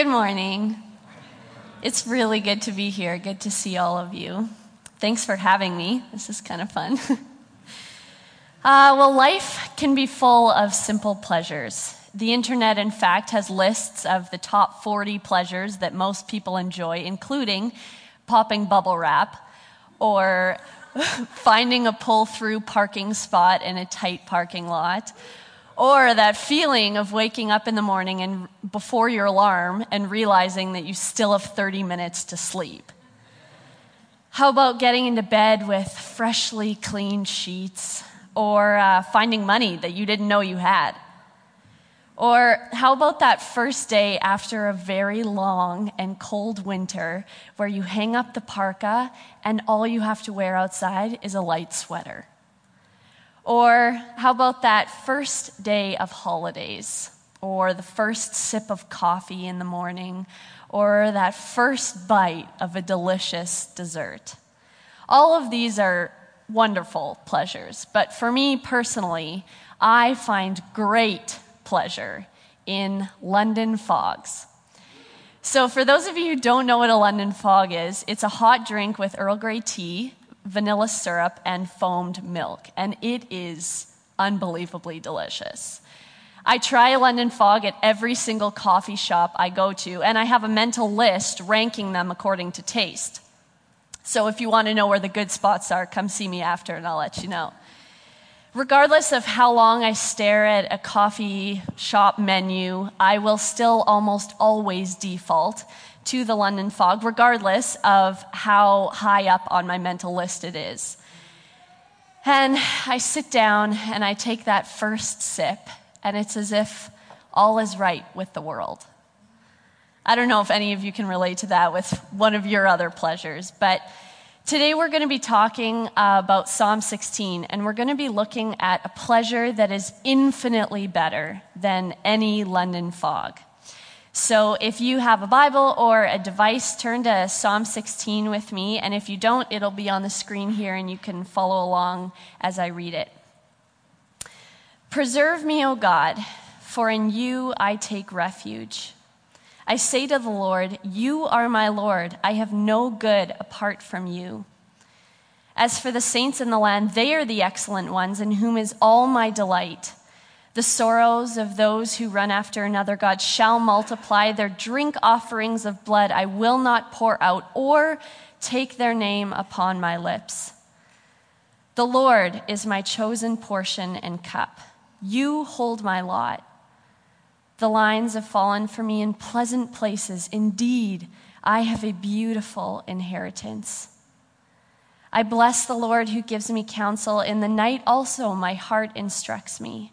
Good morning. It's really good to be here. Good to see all of you. Thanks for having me. This is kind of fun. uh, well, life can be full of simple pleasures. The internet, in fact, has lists of the top 40 pleasures that most people enjoy, including popping bubble wrap or finding a pull through parking spot in a tight parking lot or that feeling of waking up in the morning and before your alarm and realizing that you still have 30 minutes to sleep. How about getting into bed with freshly cleaned sheets or uh, finding money that you didn't know you had? Or how about that first day after a very long and cold winter where you hang up the parka and all you have to wear outside is a light sweater? Or how about that first day of holidays? Or the first sip of coffee in the morning? Or that first bite of a delicious dessert? All of these are wonderful pleasures, but for me personally, I find great pleasure in London fogs. So, for those of you who don't know what a London fog is, it's a hot drink with Earl Grey tea vanilla syrup, and foamed milk, and it is unbelievably delicious. I try London fog at every single coffee shop I go to, and I have a mental list ranking them according to taste. So if you want to know where the good spots are, come see me after and I'll let you know. Regardless of how long I stare at a coffee shop menu, I will still almost always default to the London fog, regardless of how high up on my mental list it is. And I sit down and I take that first sip, and it's as if all is right with the world. I don't know if any of you can relate to that with one of your other pleasures, but today we're going to be talking uh, about Psalm 16, and we're going to be looking at a pleasure that is infinitely better than any London fog. So if you have a Bible or a device, turn to Psalm 16 with me. And if you don't, it'll be on the screen here and you can follow along as I read it. Preserve me, O God, for in you I take refuge. I say to the Lord, You are my Lord. I have no good apart from you. As for the saints in the land, they are the excellent ones, in whom is all my delight. The sorrows of those who run after another God shall multiply. Their drink offerings of blood I will not pour out or take their name upon my lips. The Lord is my chosen portion and cup. You hold my lot. The lines have fallen for me in pleasant places. Indeed, I have a beautiful inheritance. I bless the Lord who gives me counsel. In the night also, my heart instructs me.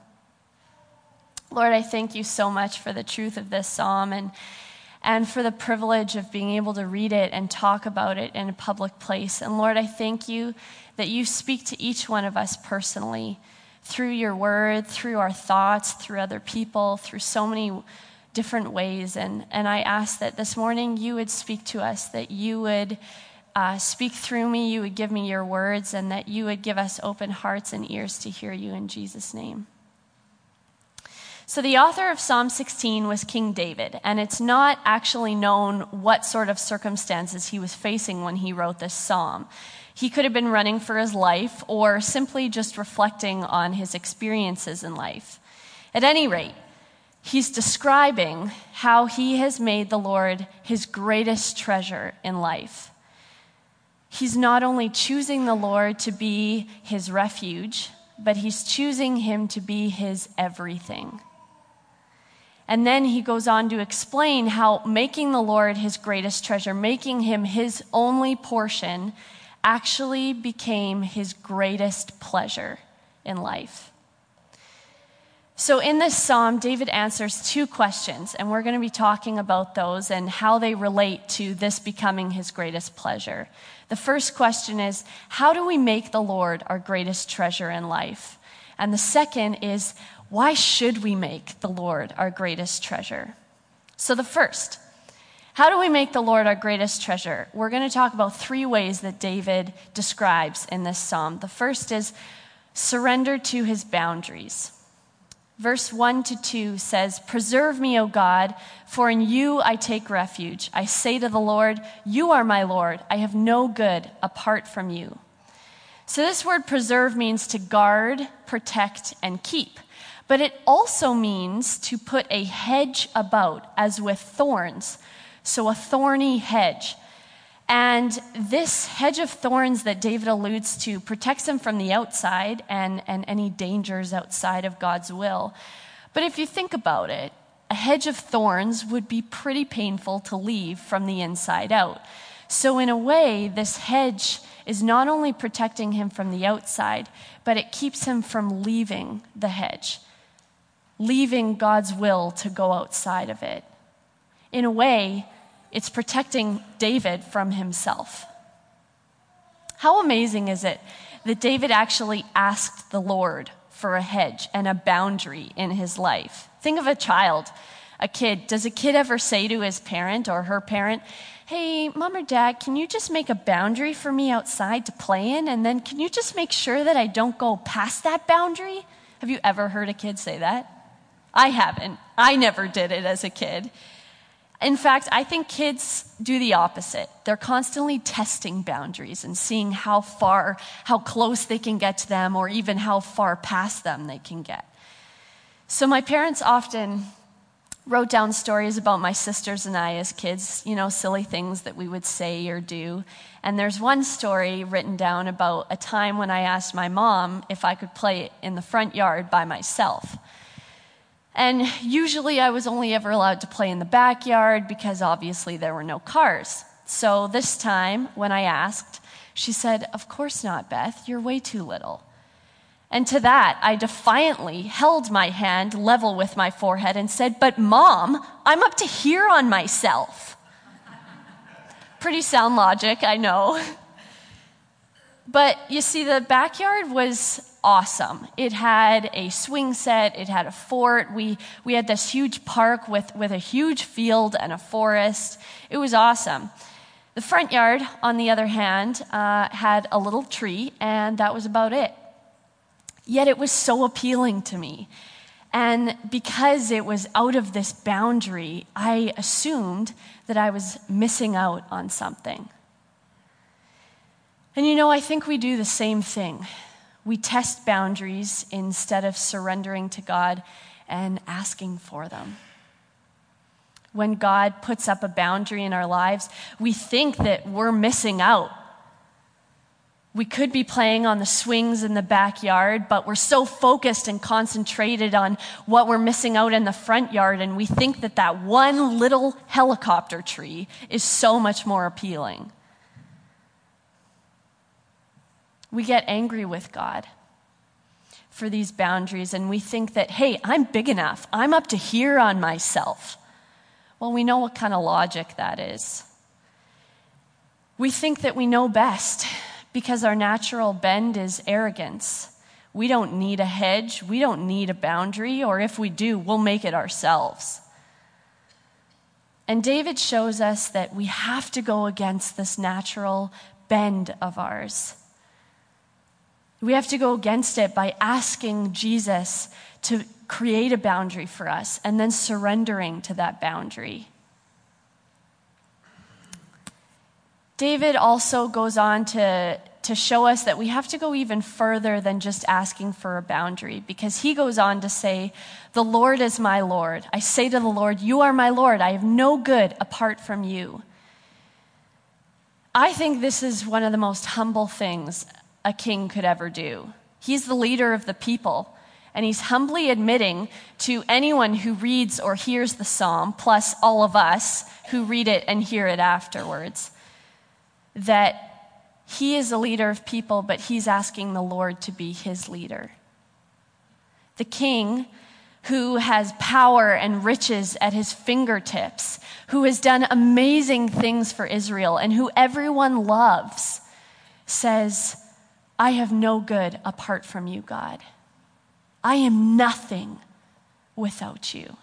Lord, I thank you so much for the truth of this psalm and, and for the privilege of being able to read it and talk about it in a public place. And Lord, I thank you that you speak to each one of us personally through your word, through our thoughts, through other people, through so many different ways. And, and I ask that this morning you would speak to us, that you would uh, speak through me, you would give me your words, and that you would give us open hearts and ears to hear you in Jesus' name. So, the author of Psalm 16 was King David, and it's not actually known what sort of circumstances he was facing when he wrote this psalm. He could have been running for his life or simply just reflecting on his experiences in life. At any rate, he's describing how he has made the Lord his greatest treasure in life. He's not only choosing the Lord to be his refuge, but he's choosing him to be his everything. And then he goes on to explain how making the Lord his greatest treasure, making him his only portion, actually became his greatest pleasure in life. So, in this psalm, David answers two questions, and we're going to be talking about those and how they relate to this becoming his greatest pleasure. The first question is How do we make the Lord our greatest treasure in life? And the second is Why should we make the Lord our greatest treasure? So, the first, how do we make the Lord our greatest treasure? We're going to talk about three ways that David describes in this psalm. The first is surrender to his boundaries. Verse 1 to 2 says, Preserve me, O God, for in you I take refuge. I say to the Lord, You are my Lord. I have no good apart from you. So, this word preserve means to guard, protect, and keep. But it also means to put a hedge about, as with thorns. So, a thorny hedge. And this hedge of thorns that David alludes to protects him from the outside and, and any dangers outside of God's will. But if you think about it, a hedge of thorns would be pretty painful to leave from the inside out. So, in a way, this hedge is not only protecting him from the outside, but it keeps him from leaving the hedge, leaving God's will to go outside of it. In a way, it's protecting David from himself. How amazing is it that David actually asked the Lord for a hedge and a boundary in his life? Think of a child, a kid. Does a kid ever say to his parent or her parent, Hey, mom or dad, can you just make a boundary for me outside to play in? And then can you just make sure that I don't go past that boundary? Have you ever heard a kid say that? I haven't. I never did it as a kid. In fact, I think kids do the opposite. They're constantly testing boundaries and seeing how far, how close they can get to them, or even how far past them they can get. So, my parents often wrote down stories about my sisters and I as kids, you know, silly things that we would say or do. And there's one story written down about a time when I asked my mom if I could play in the front yard by myself. And usually I was only ever allowed to play in the backyard because obviously there were no cars. So this time, when I asked, she said, Of course not, Beth, you're way too little. And to that, I defiantly held my hand level with my forehead and said, But mom, I'm up to here on myself. Pretty sound logic, I know. But you see, the backyard was awesome. It had a swing set, it had a fort. We, we had this huge park with, with a huge field and a forest. It was awesome. The front yard, on the other hand, uh, had a little tree, and that was about it. Yet it was so appealing to me. And because it was out of this boundary, I assumed that I was missing out on something. And you know, I think we do the same thing. We test boundaries instead of surrendering to God and asking for them. When God puts up a boundary in our lives, we think that we're missing out. We could be playing on the swings in the backyard, but we're so focused and concentrated on what we're missing out in the front yard, and we think that that one little helicopter tree is so much more appealing. We get angry with God for these boundaries and we think that, hey, I'm big enough. I'm up to here on myself. Well, we know what kind of logic that is. We think that we know best because our natural bend is arrogance. We don't need a hedge, we don't need a boundary, or if we do, we'll make it ourselves. And David shows us that we have to go against this natural bend of ours. We have to go against it by asking Jesus to create a boundary for us and then surrendering to that boundary. David also goes on to, to show us that we have to go even further than just asking for a boundary because he goes on to say, The Lord is my Lord. I say to the Lord, You are my Lord. I have no good apart from you. I think this is one of the most humble things a king could ever do. He's the leader of the people, and he's humbly admitting to anyone who reads or hears the psalm, plus all of us who read it and hear it afterwards, that he is a leader of people, but he's asking the Lord to be his leader. The king who has power and riches at his fingertips, who has done amazing things for Israel, and who everyone loves, says, I have no good apart from you, God. I am nothing without you.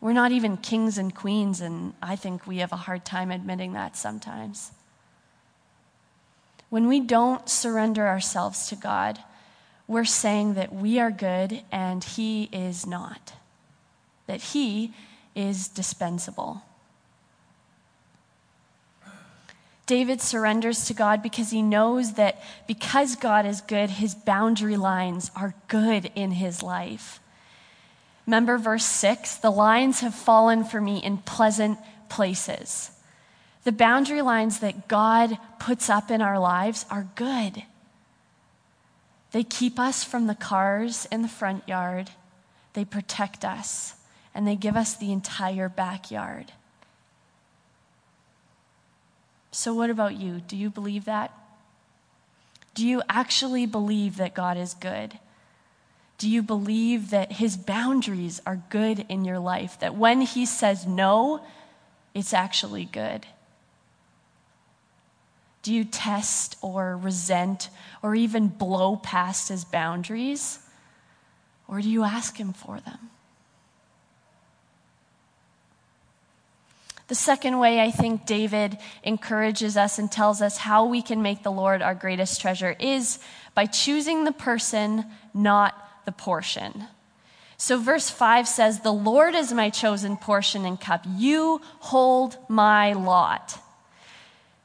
We're not even kings and queens, and I think we have a hard time admitting that sometimes. When we don't surrender ourselves to God, we're saying that we are good and He is not, that He is dispensable. David surrenders to God because he knows that because God is good, his boundary lines are good in his life. Remember verse 6 the lines have fallen for me in pleasant places. The boundary lines that God puts up in our lives are good. They keep us from the cars in the front yard, they protect us, and they give us the entire backyard. So, what about you? Do you believe that? Do you actually believe that God is good? Do you believe that his boundaries are good in your life? That when he says no, it's actually good? Do you test or resent or even blow past his boundaries? Or do you ask him for them? The second way I think David encourages us and tells us how we can make the Lord our greatest treasure is by choosing the person, not the portion. So, verse 5 says, The Lord is my chosen portion and cup. You hold my lot.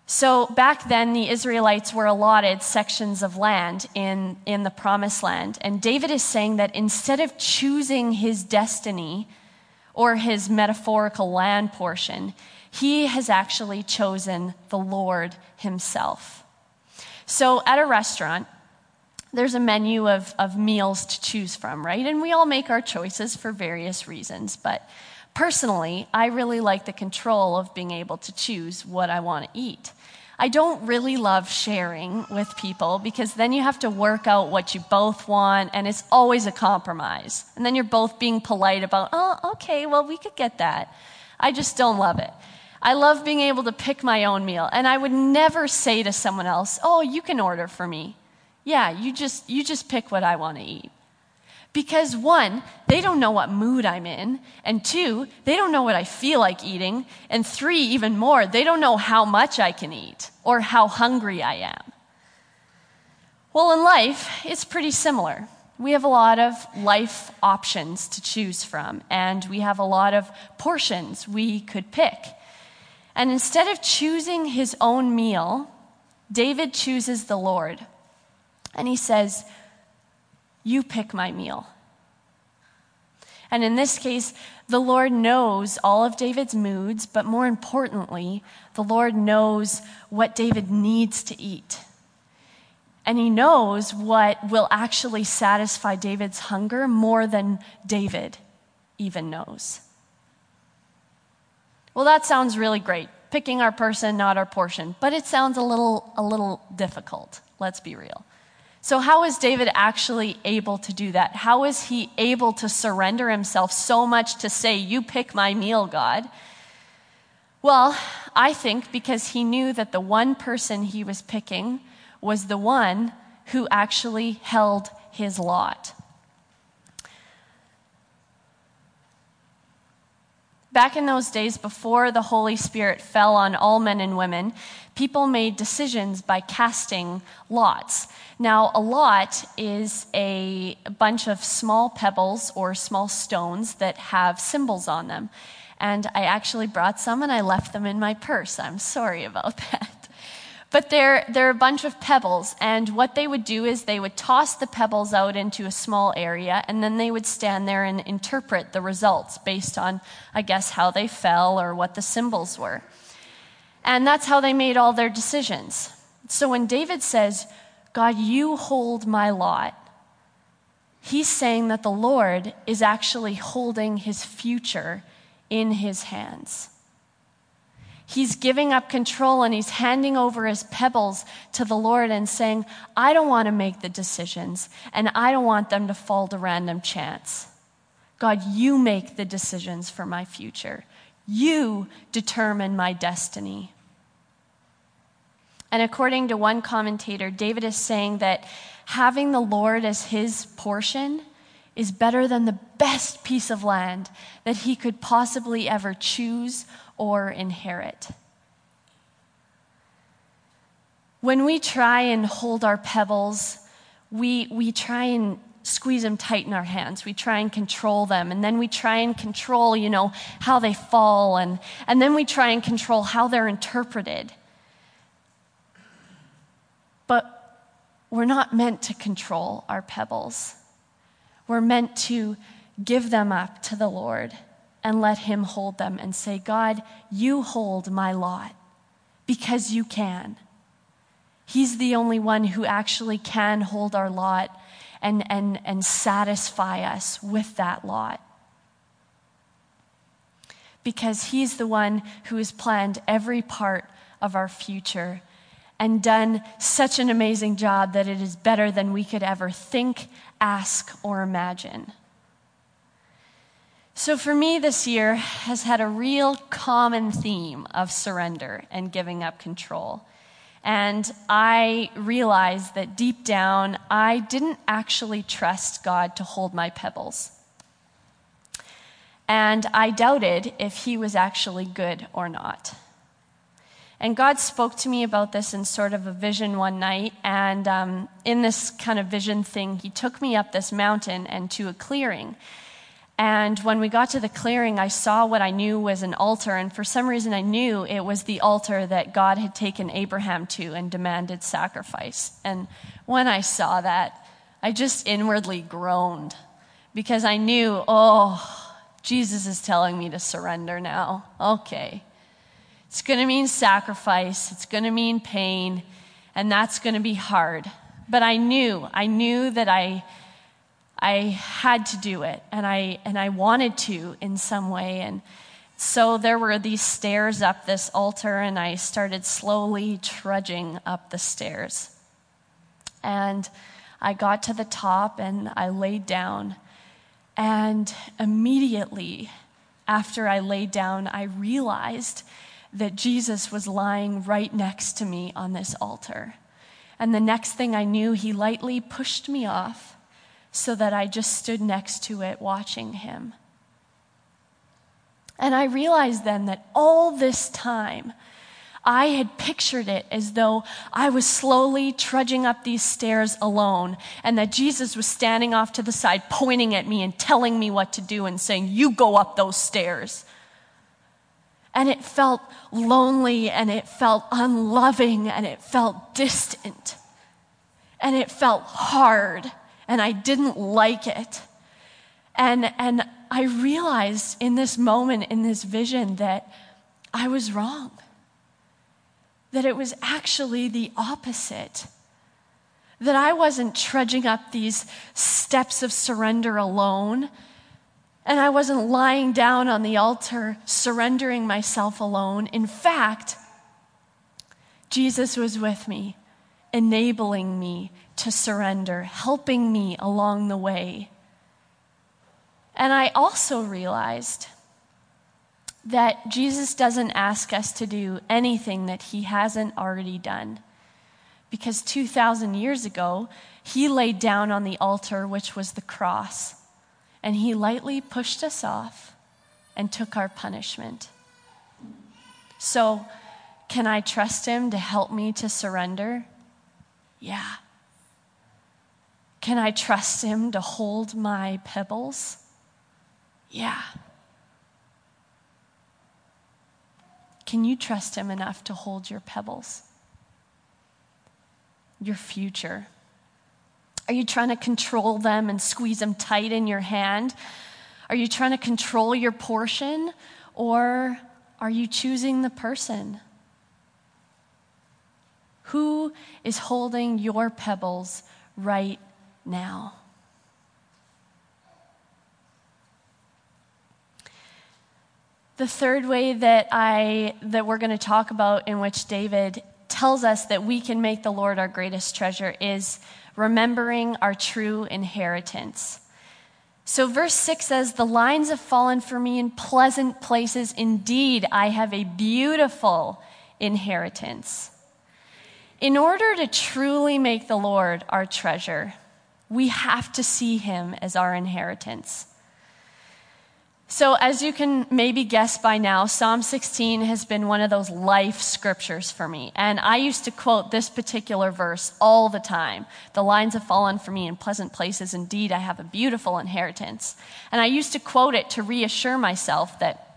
So, back then, the Israelites were allotted sections of land in, in the promised land. And David is saying that instead of choosing his destiny, or his metaphorical land portion, he has actually chosen the Lord himself. So at a restaurant, there's a menu of, of meals to choose from, right? And we all make our choices for various reasons. But personally, I really like the control of being able to choose what I want to eat. I don't really love sharing with people because then you have to work out what you both want, and it's always a compromise. And then you're both being polite about, oh, okay, well, we could get that. I just don't love it. I love being able to pick my own meal, and I would never say to someone else, oh, you can order for me. Yeah, you just, you just pick what I want to eat. Because one, they don't know what mood I'm in. And two, they don't know what I feel like eating. And three, even more, they don't know how much I can eat or how hungry I am. Well, in life, it's pretty similar. We have a lot of life options to choose from, and we have a lot of portions we could pick. And instead of choosing his own meal, David chooses the Lord. And he says, you pick my meal. And in this case, the Lord knows all of David's moods, but more importantly, the Lord knows what David needs to eat. And he knows what will actually satisfy David's hunger more than David even knows. Well, that sounds really great. Picking our person, not our portion. But it sounds a little, a little difficult. Let's be real. So, how is David actually able to do that? How is he able to surrender himself so much to say, You pick my meal, God? Well, I think because he knew that the one person he was picking was the one who actually held his lot. Back in those days, before the Holy Spirit fell on all men and women, people made decisions by casting lots. Now, a lot is a bunch of small pebbles or small stones that have symbols on them. And I actually brought some and I left them in my purse. I'm sorry about that. But they're, they're a bunch of pebbles, and what they would do is they would toss the pebbles out into a small area, and then they would stand there and interpret the results based on, I guess, how they fell or what the symbols were. And that's how they made all their decisions. So when David says, God, you hold my lot. He's saying that the Lord is actually holding his future in his hands. He's giving up control and he's handing over his pebbles to the Lord and saying, I don't want to make the decisions and I don't want them to fall to random chance. God, you make the decisions for my future. You determine my destiny. And according to one commentator, David is saying that having the Lord as his portion is better than the best piece of land that he could possibly ever choose or inherit. When we try and hold our pebbles, we, we try and squeeze them tight in our hands. We try and control them. And then we try and control, you know, how they fall. And, and then we try and control how they're interpreted. But we're not meant to control our pebbles. We're meant to give them up to the Lord and let Him hold them and say, God, you hold my lot because you can. He's the only one who actually can hold our lot and, and, and satisfy us with that lot. Because He's the one who has planned every part of our future and done such an amazing job that it is better than we could ever think, ask, or imagine. So, for me, this year has had a real common theme of surrender and giving up control. And I realized that deep down, I didn't actually trust God to hold my pebbles. And I doubted if He was actually good or not. And God spoke to me about this in sort of a vision one night. And um, in this kind of vision thing, He took me up this mountain and to a clearing. And when we got to the clearing, I saw what I knew was an altar. And for some reason, I knew it was the altar that God had taken Abraham to and demanded sacrifice. And when I saw that, I just inwardly groaned because I knew, oh, Jesus is telling me to surrender now. Okay. It's going to mean sacrifice, it's going to mean pain, and that's going to be hard. But I knew, I knew that I I had to do it and I, and I wanted to in some way. And so there were these stairs up this altar, and I started slowly trudging up the stairs. And I got to the top and I laid down. And immediately after I laid down, I realized that Jesus was lying right next to me on this altar. And the next thing I knew, he lightly pushed me off so that I just stood next to it watching him. And I realized then that all this time, I had pictured it as though I was slowly trudging up these stairs alone, and that Jesus was standing off to the side, pointing at me and telling me what to do and saying, You go up those stairs. And it felt lonely, and it felt unloving, and it felt distant, and it felt hard and I didn't like it. And, and I realized in this moment, in this vision, that I was wrong. That it was actually the opposite. That I wasn't trudging up these steps of surrender alone. And I wasn't lying down on the altar, surrendering myself alone. In fact, Jesus was with me, enabling me to surrender, helping me along the way. And I also realized that Jesus doesn't ask us to do anything that he hasn't already done. Because 2,000 years ago, he laid down on the altar, which was the cross, and he lightly pushed us off and took our punishment. So, can I trust him to help me to surrender? Yeah. Can I trust him to hold my pebbles? Yeah. Can you trust him enough to hold your pebbles? Your future? Are you trying to control them and squeeze them tight in your hand? Are you trying to control your portion? Or are you choosing the person? Who is holding your pebbles right now. The third way that I that we're going to talk about in which David tells us that we can make the Lord our greatest treasure is remembering our true inheritance. So, verse 6 says, The lines have fallen for me in pleasant places. Indeed, I have a beautiful inheritance. In order to truly make the Lord our treasure, we have to see him as our inheritance. So, as you can maybe guess by now, Psalm 16 has been one of those life scriptures for me. And I used to quote this particular verse all the time. The lines have fallen for me in pleasant places. Indeed, I have a beautiful inheritance. And I used to quote it to reassure myself that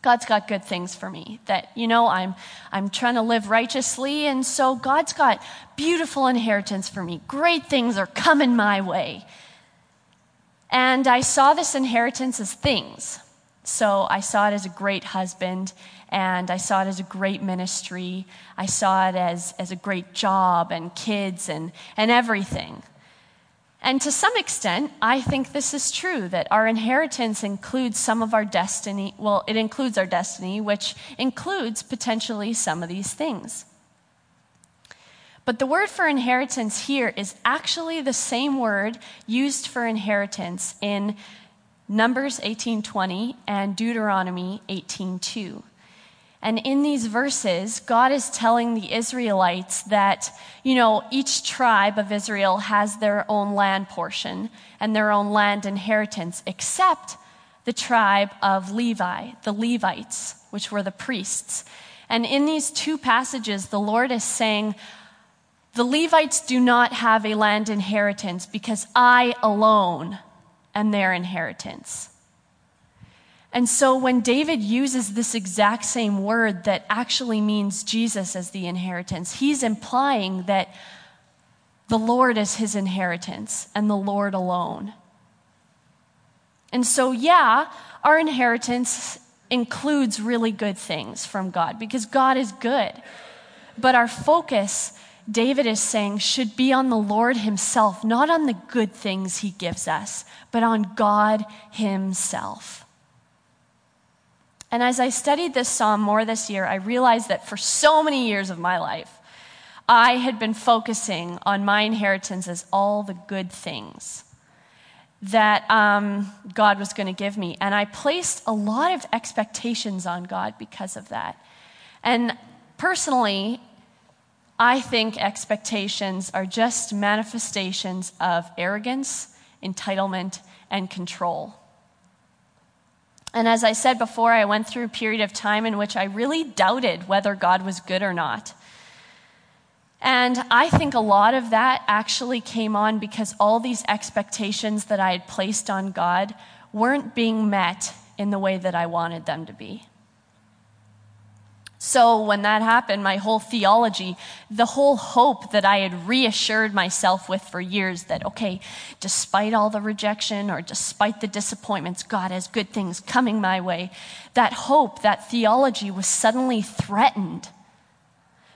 God's got good things for me. That, you know, I'm, I'm trying to live righteously. And so God's got beautiful inheritance for me. Great things are coming my way. And I saw this inheritance as things. So I saw it as a great husband, and I saw it as a great ministry. I saw it as, as a great job and kids and, and everything. And to some extent, I think this is true that our inheritance includes some of our destiny. Well, it includes our destiny, which includes potentially some of these things. But the word for inheritance here is actually the same word used for inheritance in Numbers 18:20 and Deuteronomy 18:2. And in these verses, God is telling the Israelites that, you know, each tribe of Israel has their own land portion and their own land inheritance, except the tribe of Levi, the Levites, which were the priests. And in these two passages, the Lord is saying, the Levites do not have a land inheritance because I alone am their inheritance. And so when David uses this exact same word that actually means Jesus as the inheritance, he's implying that the Lord is his inheritance and the Lord alone. And so, yeah, our inheritance includes really good things from God because God is good. But our focus David is saying should be on the Lord Himself, not on the good things He gives us, but on God Himself. And as I studied this psalm more this year, I realized that for so many years of my life, I had been focusing on my inheritance as all the good things that um, God was going to give me. And I placed a lot of expectations on God because of that. And personally, I think expectations are just manifestations of arrogance, entitlement, and control. And as I said before, I went through a period of time in which I really doubted whether God was good or not. And I think a lot of that actually came on because all these expectations that I had placed on God weren't being met in the way that I wanted them to be. So, when that happened, my whole theology, the whole hope that I had reassured myself with for years that, okay, despite all the rejection or despite the disappointments, God has good things coming my way, that hope, that theology was suddenly threatened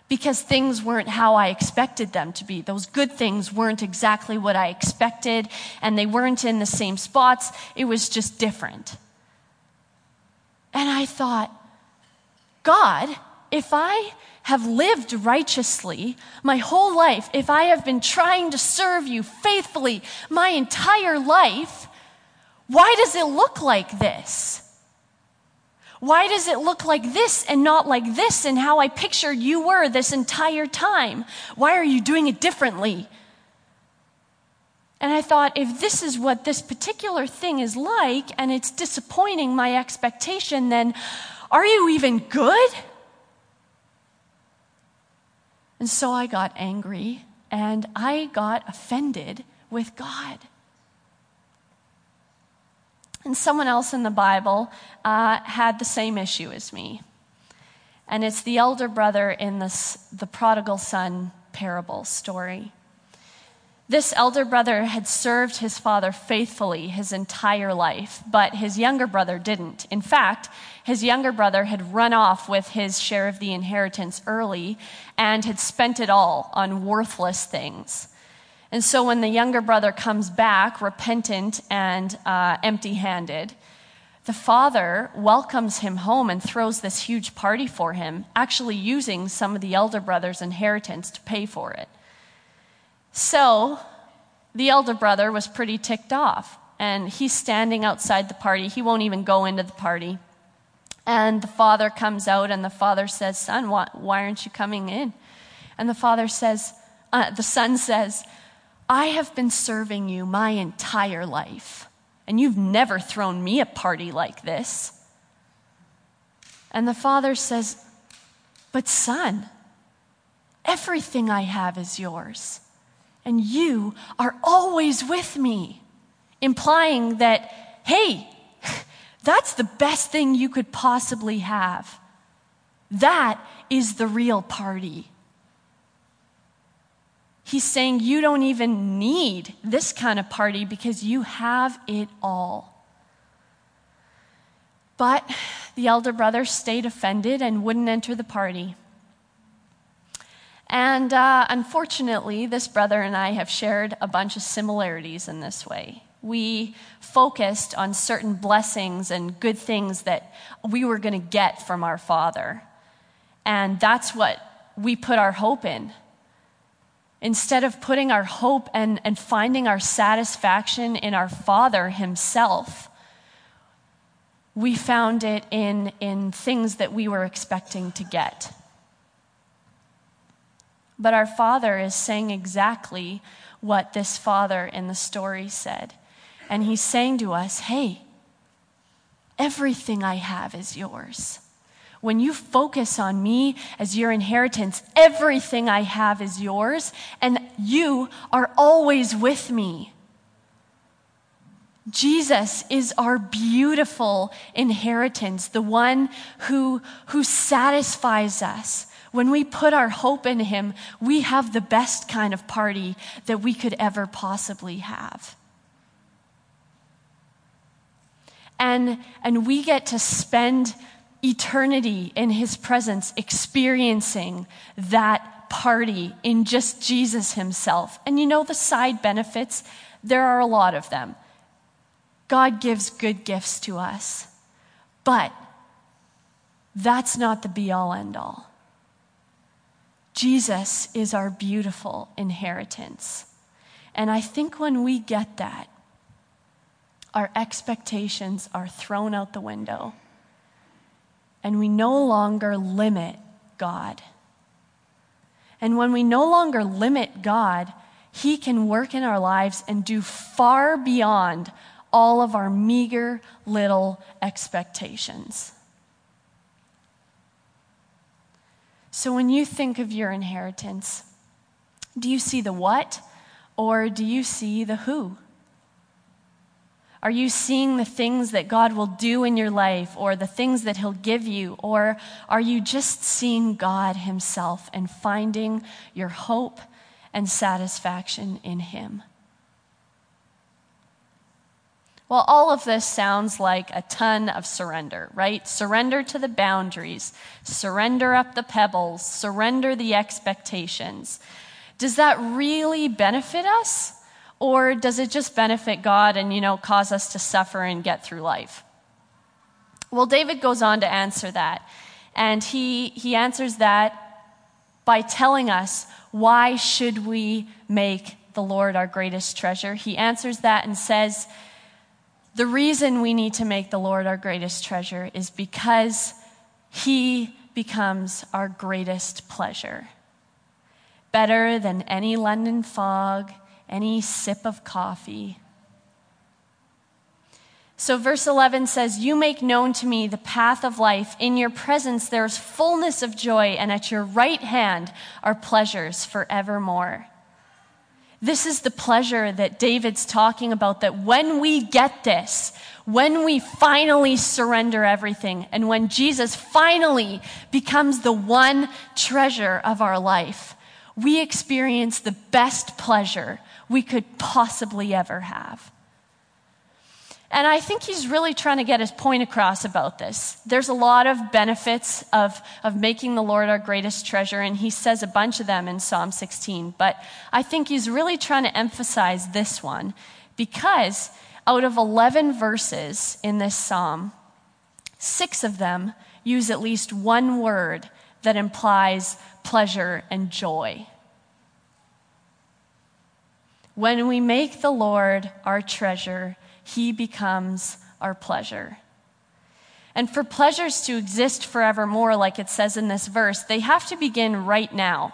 because things weren't how I expected them to be. Those good things weren't exactly what I expected, and they weren't in the same spots. It was just different. And I thought, God, if I have lived righteously my whole life, if I have been trying to serve you faithfully my entire life, why does it look like this? Why does it look like this and not like this and how I pictured you were this entire time? Why are you doing it differently? And I thought, if this is what this particular thing is like and it's disappointing my expectation, then are you even good? And so I got angry and I got offended with God. And someone else in the Bible uh, had the same issue as me. And it's the elder brother in this, the prodigal son parable story. This elder brother had served his father faithfully his entire life, but his younger brother didn't. In fact, his younger brother had run off with his share of the inheritance early and had spent it all on worthless things. And so when the younger brother comes back, repentant and uh, empty handed, the father welcomes him home and throws this huge party for him, actually using some of the elder brother's inheritance to pay for it. So the elder brother was pretty ticked off, and he's standing outside the party. He won't even go into the party. And the father comes out, and the father says, Son, why, why aren't you coming in? And the father says, uh, The son says, I have been serving you my entire life and you've never thrown me a party like this. And the father says, But son, everything I have is yours, and you are always with me. Implying that, hey, that's the best thing you could possibly have. That is the real party. He's saying you don't even need this kind of party because you have it all. But the elder brother stayed offended and wouldn't enter the party. And uh, unfortunately, this brother and I have shared a bunch of similarities in this way. We focused on certain blessings and good things that we were going to get from our Father. And that's what we put our hope in. Instead of putting our hope and, and finding our satisfaction in our Father Himself, we found it in, in things that we were expecting to get. But our Father is saying exactly what this father in the story said. And he's saying to us, hey, everything I have is yours. When you focus on me as your inheritance, everything I have is yours, and you are always with me. Jesus is our beautiful inheritance, the one who, who satisfies us. When we put our hope in him, we have the best kind of party that we could ever possibly have. And, and we get to spend eternity in his presence, experiencing that party in just Jesus himself. And you know the side benefits? There are a lot of them. God gives good gifts to us, but that's not the be all end all. Jesus is our beautiful inheritance. And I think when we get that, our expectations are thrown out the window and we no longer limit God. And when we no longer limit God, He can work in our lives and do far beyond all of our meager little expectations. So when you think of your inheritance, do you see the what or do you see the who? Are you seeing the things that God will do in your life or the things that He'll give you? Or are you just seeing God Himself and finding your hope and satisfaction in Him? Well, all of this sounds like a ton of surrender, right? Surrender to the boundaries, surrender up the pebbles, surrender the expectations. Does that really benefit us? Or does it just benefit God and, you know, cause us to suffer and get through life? Well, David goes on to answer that. And he, he answers that by telling us why should we make the Lord our greatest treasure? He answers that and says, the reason we need to make the Lord our greatest treasure is because he becomes our greatest pleasure. Better than any London fog, any sip of coffee. So, verse 11 says, You make known to me the path of life. In your presence there is fullness of joy, and at your right hand are pleasures forevermore. This is the pleasure that David's talking about that when we get this, when we finally surrender everything, and when Jesus finally becomes the one treasure of our life, we experience the best pleasure we could possibly ever have. And I think he's really trying to get his point across about this. There's a lot of benefits of, of making the Lord our greatest treasure, and he says a bunch of them in Psalm 16. But I think he's really trying to emphasize this one because out of 11 verses in this psalm, Six of them use at least one word that implies pleasure and joy. When we make the Lord our treasure, he becomes our pleasure. And for pleasures to exist forevermore, like it says in this verse, they have to begin right now.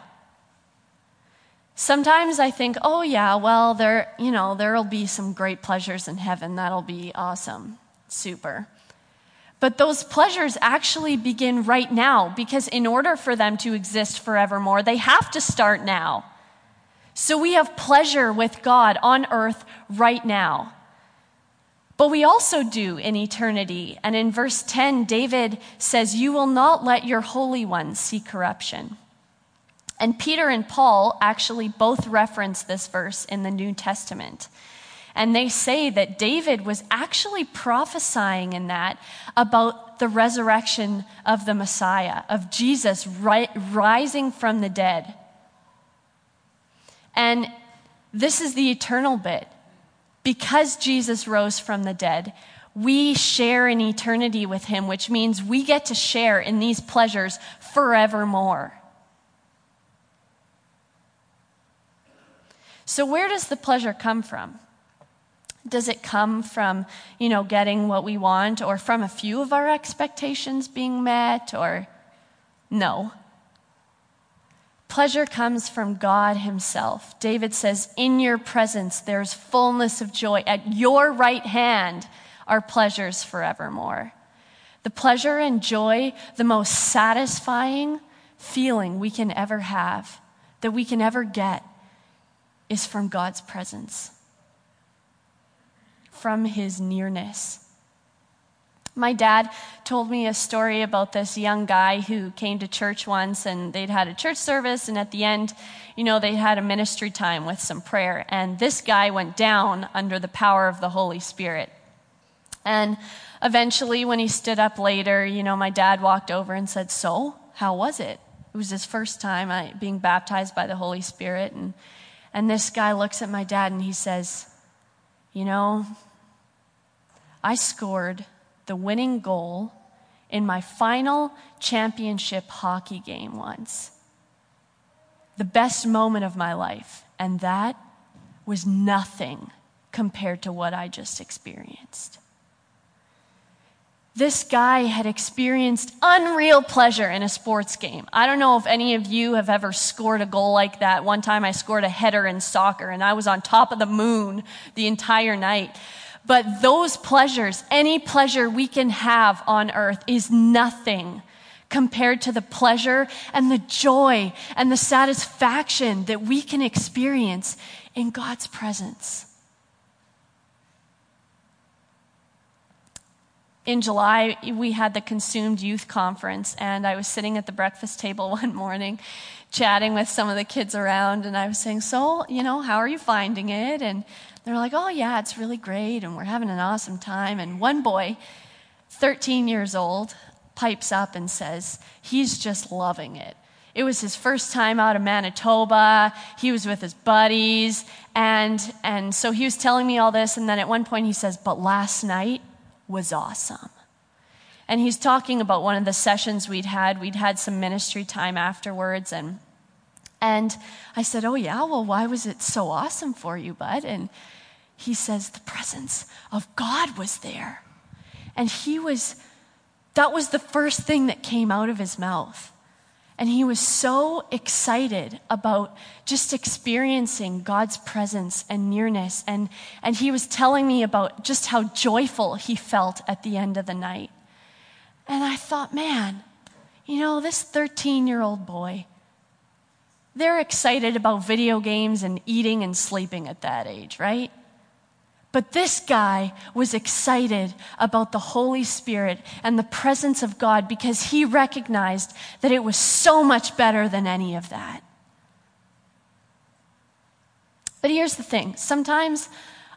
Sometimes I think, oh yeah, well, there, you know, there'll be some great pleasures in heaven. That'll be awesome. Super. But those pleasures actually begin right now because in order for them to exist forevermore, they have to start now. So we have pleasure with God on earth right now. But we also do in eternity. And in verse 10, David says, You will not let your Holy One see corruption. And Peter and Paul actually both reference this verse in the New Testament. And they say that David was actually prophesying in that about the resurrection of the Messiah, of Jesus ri- rising from the dead. And this is the eternal bit. Because Jesus rose from the dead, we share in eternity with him, which means we get to share in these pleasures forevermore. So, where does the pleasure come from? Does it come from, you know, getting what we want or from a few of our expectations being met or no? Pleasure comes from God Himself. David says, In your presence there's fullness of joy. At your right hand are pleasures forevermore. The pleasure and joy, the most satisfying feeling we can ever have, that we can ever get, is from God's presence, from his nearness. My dad told me a story about this young guy who came to church once and they'd had a church service, and at the end, you know, they had a ministry time with some prayer. And this guy went down under the power of the Holy Spirit. And eventually, when he stood up later, you know, my dad walked over and said, So, how was it? It was his first time uh, being baptized by the Holy Spirit. And and this guy looks at my dad and he says, You know, I scored the winning goal in my final championship hockey game once. The best moment of my life. And that was nothing compared to what I just experienced. This guy had experienced unreal pleasure in a sports game. I don't know if any of you have ever scored a goal like that. One time I scored a header in soccer and I was on top of the moon the entire night. But those pleasures, any pleasure we can have on earth, is nothing compared to the pleasure and the joy and the satisfaction that we can experience in God's presence. in July, we had the Consumed Youth Conference, and I was sitting at the breakfast table one morning chatting with some of the kids around, and I was saying, So, you know, how are you finding it? And they're like, Oh, yeah, it's really great, and we're having an awesome time. And one boy, 13 years old, pipes up and says, He's just loving it. It was his first time out of Manitoba. He was with his buddies. And, and so he was telling me all this. And then at one point he says, But last night, was awesome. And he's talking about one of the sessions we'd had. We'd had some ministry time afterwards. And, and I said, Oh, yeah, well, why was it so awesome for you, bud? And he says, The presence of God was there. And he was, that was the first thing that came out of his mouth. And he was so excited about just experiencing God's presence and nearness. And, and he was telling me about just how joyful he felt at the end of the night. And I thought, man, you know, this 13 year old boy, they're excited about video games and eating and sleeping at that age, right? But this guy was excited about the Holy Spirit and the presence of God because he recognized that it was so much better than any of that. But here's the thing sometimes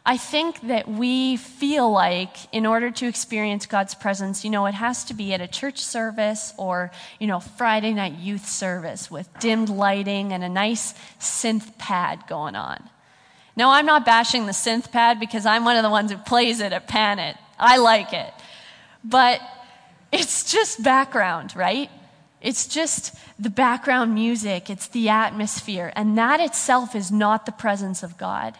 I think that we feel like in order to experience God's presence, you know, it has to be at a church service or, you know, Friday night youth service with dimmed lighting and a nice synth pad going on. Now, I'm not bashing the synth pad because I'm one of the ones who plays it at Panet. I like it. But it's just background, right? It's just the background music, it's the atmosphere, and that itself is not the presence of God.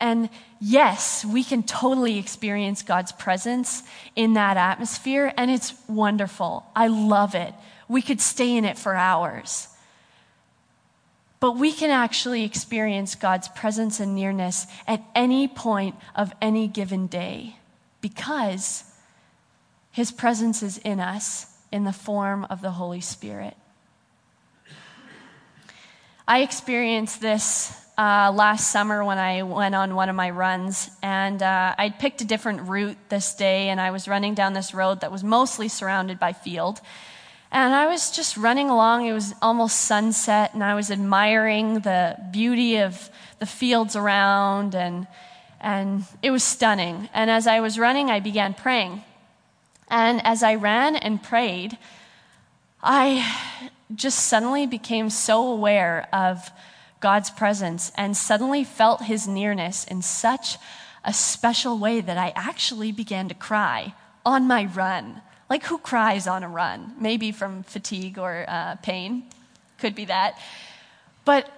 And yes, we can totally experience God's presence in that atmosphere, and it's wonderful. I love it. We could stay in it for hours. But we can actually experience God's presence and nearness at any point of any given day because His presence is in us in the form of the Holy Spirit. I experienced this uh, last summer when I went on one of my runs, and uh, I'd picked a different route this day, and I was running down this road that was mostly surrounded by field. And I was just running along. It was almost sunset, and I was admiring the beauty of the fields around, and, and it was stunning. And as I was running, I began praying. And as I ran and prayed, I just suddenly became so aware of God's presence and suddenly felt his nearness in such a special way that I actually began to cry on my run. Like, who cries on a run? Maybe from fatigue or uh, pain. Could be that. But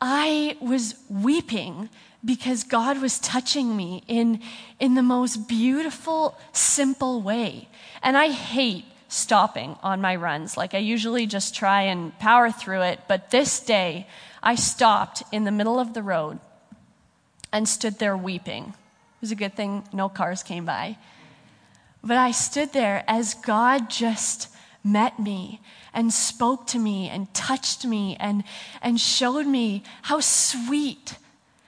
I was weeping because God was touching me in, in the most beautiful, simple way. And I hate stopping on my runs. Like, I usually just try and power through it. But this day, I stopped in the middle of the road and stood there weeping. It was a good thing no cars came by. But I stood there as God just met me and spoke to me and touched me and, and showed me how sweet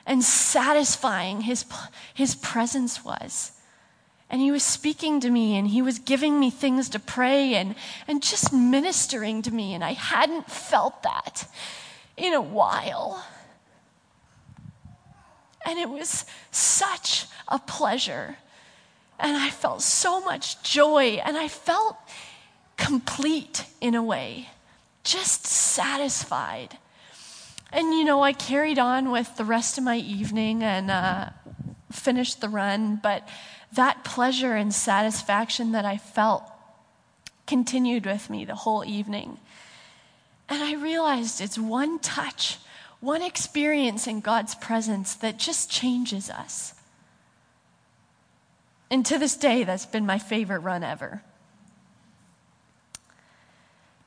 and satisfying his, his presence was. And he was speaking to me and he was giving me things to pray and, and just ministering to me. And I hadn't felt that in a while. And it was such a pleasure and I felt so much joy, and I felt complete in a way, just satisfied. And you know, I carried on with the rest of my evening and uh, finished the run, but that pleasure and satisfaction that I felt continued with me the whole evening. And I realized it's one touch, one experience in God's presence that just changes us. And to this day, that's been my favorite run ever.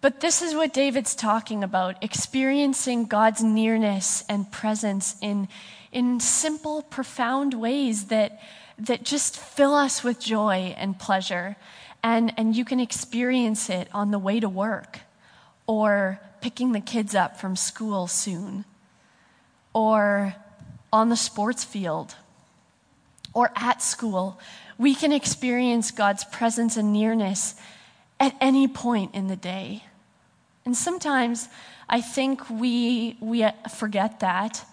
But this is what David's talking about experiencing God's nearness and presence in, in simple, profound ways that, that just fill us with joy and pleasure. And, and you can experience it on the way to work, or picking the kids up from school soon, or on the sports field, or at school we can experience God's presence and nearness at any point in the day. And sometimes I think we, we forget that.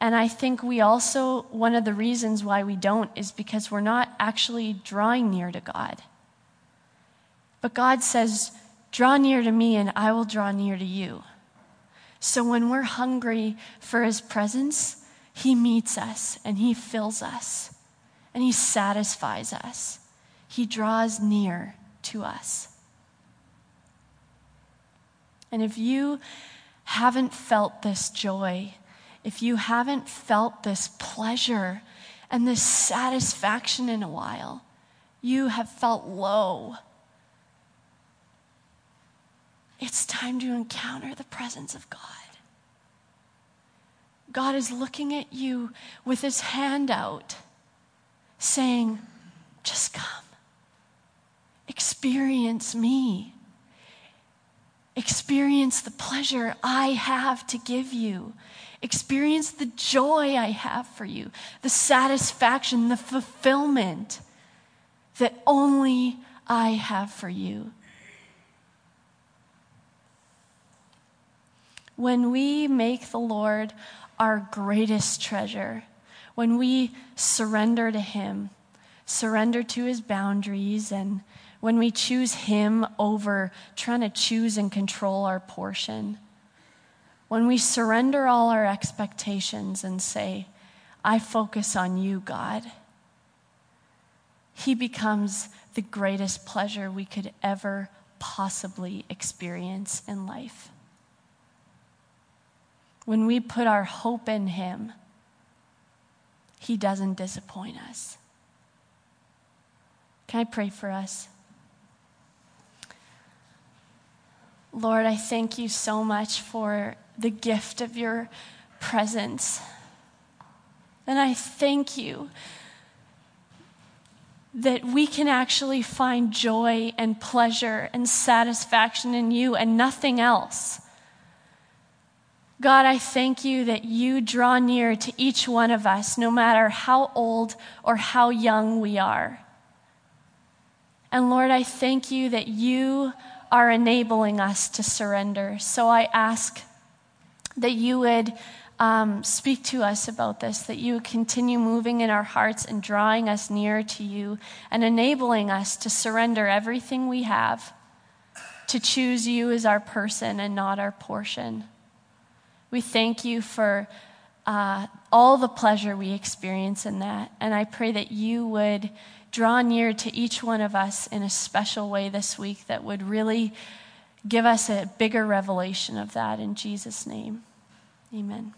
And I think we also, one of the reasons why we don't is because we're not actually drawing near to God. But God says, Draw near to me, and I will draw near to you. So when we're hungry for his presence, he meets us and he fills us and He satisfies us. He draws near to us. And if you haven't felt this joy, if you haven't felt this pleasure and this satisfaction in a while, you have felt low. It's time to encounter the presence of God. God is looking at you with his hand out saying, Just come. Experience me. Experience the pleasure I have to give you. Experience the joy I have for you, the satisfaction, the fulfillment that only I have for you. When we make the Lord our greatest treasure, when we surrender to Him, surrender to His boundaries, and when we choose Him over trying to choose and control our portion, when we surrender all our expectations and say, I focus on you, God, He becomes the greatest pleasure we could ever possibly experience in life. When we put our hope in Him, He doesn't disappoint us. Can I pray for us? Lord, I thank you so much for the gift of your presence. And I thank you that we can actually find joy and pleasure and satisfaction in you and nothing else. God, I thank you that you draw near to each one of us, no matter how old or how young we are. And Lord, I thank you that you are enabling us to surrender. So I ask that you would um, speak to us about this, that you would continue moving in our hearts and drawing us nearer to you and enabling us to surrender everything we have to choose you as our person and not our portion. We thank you for uh, all the pleasure we experience in that. And I pray that you would draw near to each one of us in a special way this week that would really give us a bigger revelation of that in Jesus' name. Amen.